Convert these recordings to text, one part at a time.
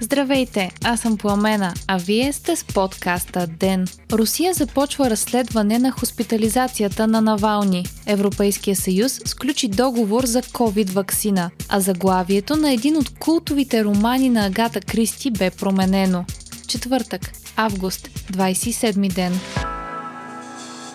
Здравейте, аз съм Пламена, а вие сте с подкаста ДЕН. Русия започва разследване на хоспитализацията на Навални. Европейския съюз сключи договор за COVID-вакцина, а заглавието на един от култовите романи на Агата Кристи бе променено. Четвъртък, август, 27 ден.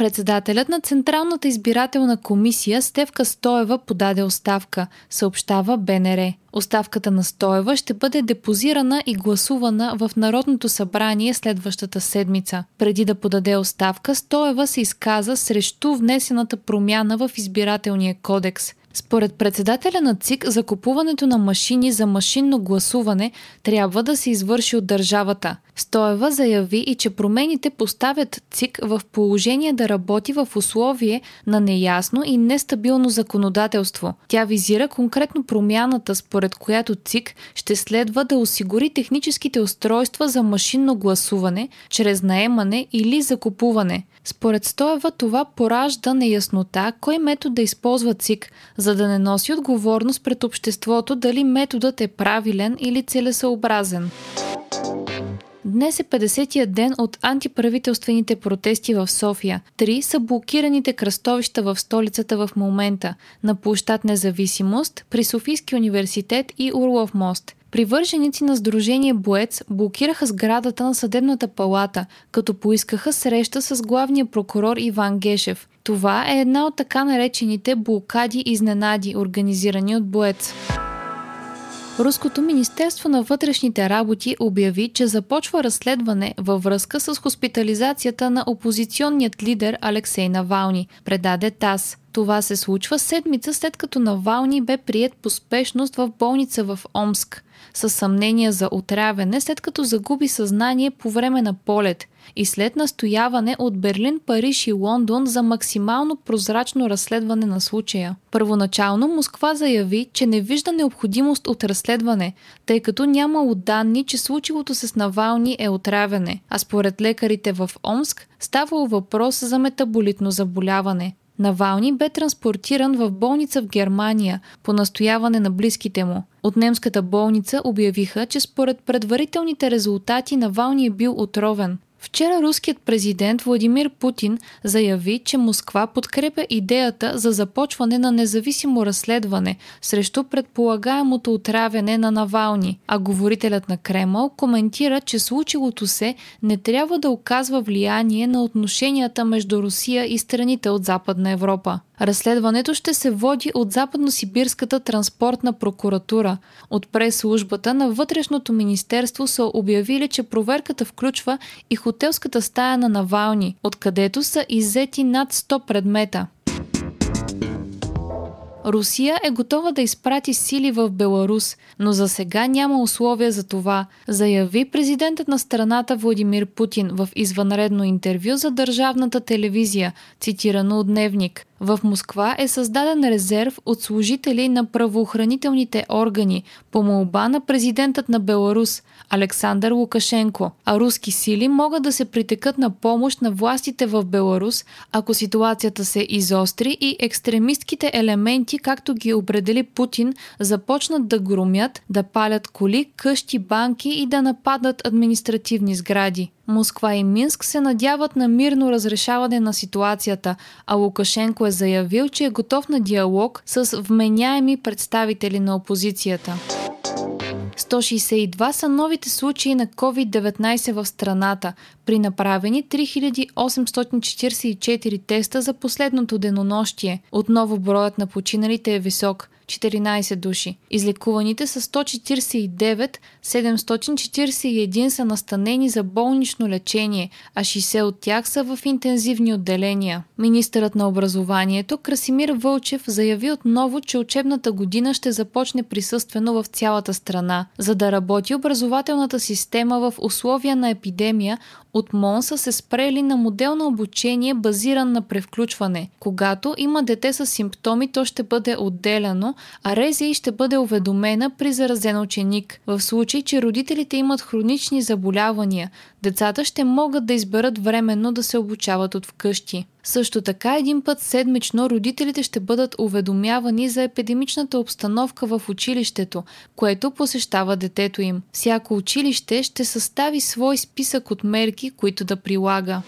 Председателят на Централната избирателна комисия Стевка Стоева подаде оставка, съобщава БНР. Оставката на Стоева ще бъде депозирана и гласувана в Народното събрание следващата седмица. Преди да подаде оставка, Стоева се изказа срещу внесената промяна в избирателния кодекс. Според председателя на ЦИК, закупуването на машини за машинно гласуване трябва да се извърши от държавата. Стоева заяви и че промените поставят ЦИК в положение да работи в условие на неясно и нестабилно законодателство. Тя визира конкретно промяната, според която ЦИК ще следва да осигури техническите устройства за машинно гласуване чрез наемане или закупуване. Според Стоева това поражда неяснота кой метод да използва ЦИК, за да не носи отговорност пред обществото дали методът е правилен или целесъобразен. Днес е 50-я ден от антиправителствените протести в София. Три са блокираните кръстовища в столицата в момента на площад Независимост, при Софийски университет и Урлов мост. Привърженици на Сдружение Боец блокираха сградата на съдебната палата, като поискаха среща с главния прокурор Иван Гешев. Това е една от така наречените блокади изненади, организирани от Боец. Руското Министерство на вътрешните работи обяви, че започва разследване във връзка с хоспитализацията на опозиционният лидер Алексей Навални, предаде ТАС. Това се случва седмица след като Навални бе прият по спешност в болница в Омск с съмнения за отравяне, след като загуби съзнание по време на полет и след настояване от Берлин, Париж и Лондон за максимално прозрачно разследване на случая. Първоначално Москва заяви, че не вижда необходимост от разследване, тъй като нямало данни, че случилото се с Навални е отравяне, а според лекарите в Омск ставало въпрос за метаболитно заболяване. Навални бе транспортиран в болница в Германия по настояване на близките му. От немската болница обявиха, че според предварителните резултати Навални е бил отровен. Вчера руският президент Владимир Путин заяви, че Москва подкрепя идеята за започване на независимо разследване срещу предполагаемото отравяне на Навални, а говорителят на Кремъл коментира, че случилото се не трябва да оказва влияние на отношенията между Русия и страните от Западна Европа. Разследването ще се води от Западно-Сибирската транспортна прокуратура. От прес-службата на Вътрешното министерство са обявили, че проверката включва и хотелската стая на Навални, откъдето са иззети над 100 предмета. Русия е готова да изпрати сили в Беларус, но за сега няма условия за това, заяви президентът на страната Владимир Путин в извънредно интервю за държавната телевизия, цитирано от Дневник. В Москва е създаден резерв от служители на правоохранителните органи по молба на президентът на Беларус Александър Лукашенко, а руски сили могат да се притекат на помощ на властите в Беларус, ако ситуацията се изостри и екстремистките елементи, както ги определи Путин, започнат да громят, да палят коли, къщи, банки и да нападат административни сгради. Москва и Минск се надяват на мирно разрешаване на ситуацията, а Лукашенко е заявил, че е готов на диалог с вменяеми представители на опозицията. 162 са новите случаи на COVID-19 в страната, при направени 3844 теста за последното денонощие. Отново броят на починалите е висок – 14 души. Излекуваните са 149, 741 са настанени за болнично лечение, а 60 от тях са в интензивни отделения. Министърът на образованието Красимир Вълчев заяви отново, че учебната година ще започне присъствено в цялата страна. За да работи образователната система в условия на епидемия, От МОН са се спрели на модел на обучение базиран на превключване. Когато има дете с симптоми, то ще бъде отделяно, а РЗИ ще бъде уведомена при заразен ученик. В случай, че родителите имат хронични заболявания, децата ще могат да изберат временно да се обучават от вкъщи. Също така един път седмично родителите ще бъдат уведомявани за епидемичната обстановка в училището, което посещава детето им. Всяко училище ще състави свой списък от мерки, които да прилага.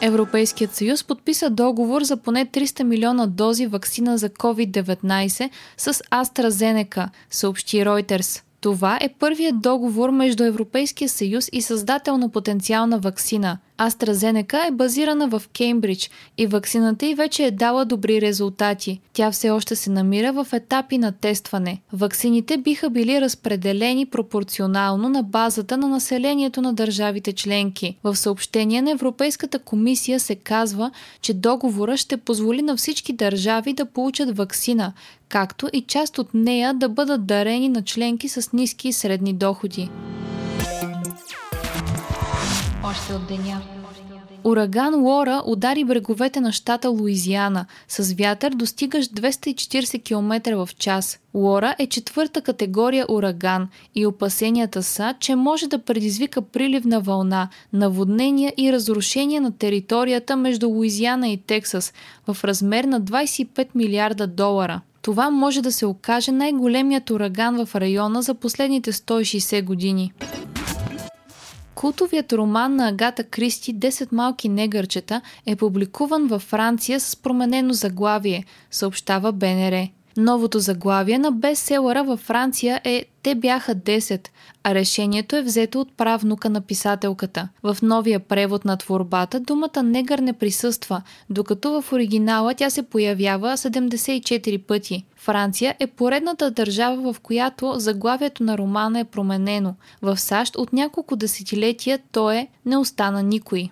Европейският съюз подписа договор за поне 300 милиона дози вакцина за COVID-19 с AstraZeneca, съобщи Reuters. Това е първият договор между Европейския съюз и създател на потенциална вакцина. AstraZeneca е базирана в Кеймбридж и вакцината й вече е дала добри резултати. Тя все още се намира в етапи на тестване. Ваксините биха били разпределени пропорционално на базата на населението на държавите членки. В съобщение на Европейската комисия се казва, че договора ще позволи на всички държави да получат вакцина, както и част от нея да бъдат дарени на членки с ниски и средни доходи. Още от деня. Ураган Лора удари бреговете на щата Луизиана с вятър достигащ 240 км в час. Лора е четвърта категория ураган и опасенията са, че може да предизвика приливна вълна, наводнения и разрушения на територията между Луизиана и Тексас в размер на 25 милиарда долара. Това може да се окаже най-големият ураган в района за последните 160 години. Култовият роман на Агата Кристи «10 малки негърчета» е публикуван във Франция с променено заглавие, съобщава БНР. Новото заглавие на бестселъра във Франция е те бяха 10, а решението е взето от правнука на писателката. В новия превод на творбата думата негър не присъства, докато в оригинала тя се появява 74 пъти. Франция е поредната държава, в която заглавието на романа е променено. В САЩ от няколко десетилетия то е «Не остана никой».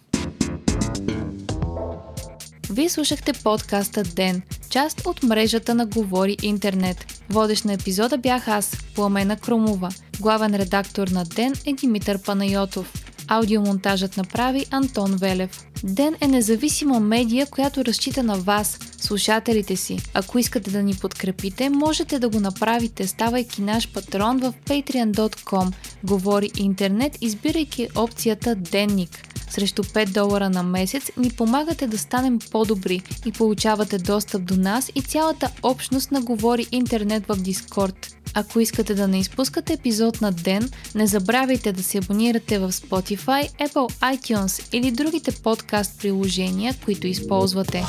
Вие слушахте подкаста Ден, част от мрежата на Говори Интернет. Водещ на епизода бях аз, Пламена Кромова. Главен редактор на Ден е Димитър Панайотов. Аудиомонтажът направи Антон Велев. Ден е независима медия, която разчита на вас, слушателите си. Ако искате да ни подкрепите, можете да го направите, ставайки наш патрон в patreon.com. Говори интернет, избирайки опцията Денник. Срещу 5 долара на месец ни помагате да станем по-добри и получавате достъп до нас и цялата общност на Говори Интернет в Дискорд. Ако искате да не изпускате епизод на ден, не забравяйте да се абонирате в Spotify, Apple iTunes или другите подкаст приложения, които използвате.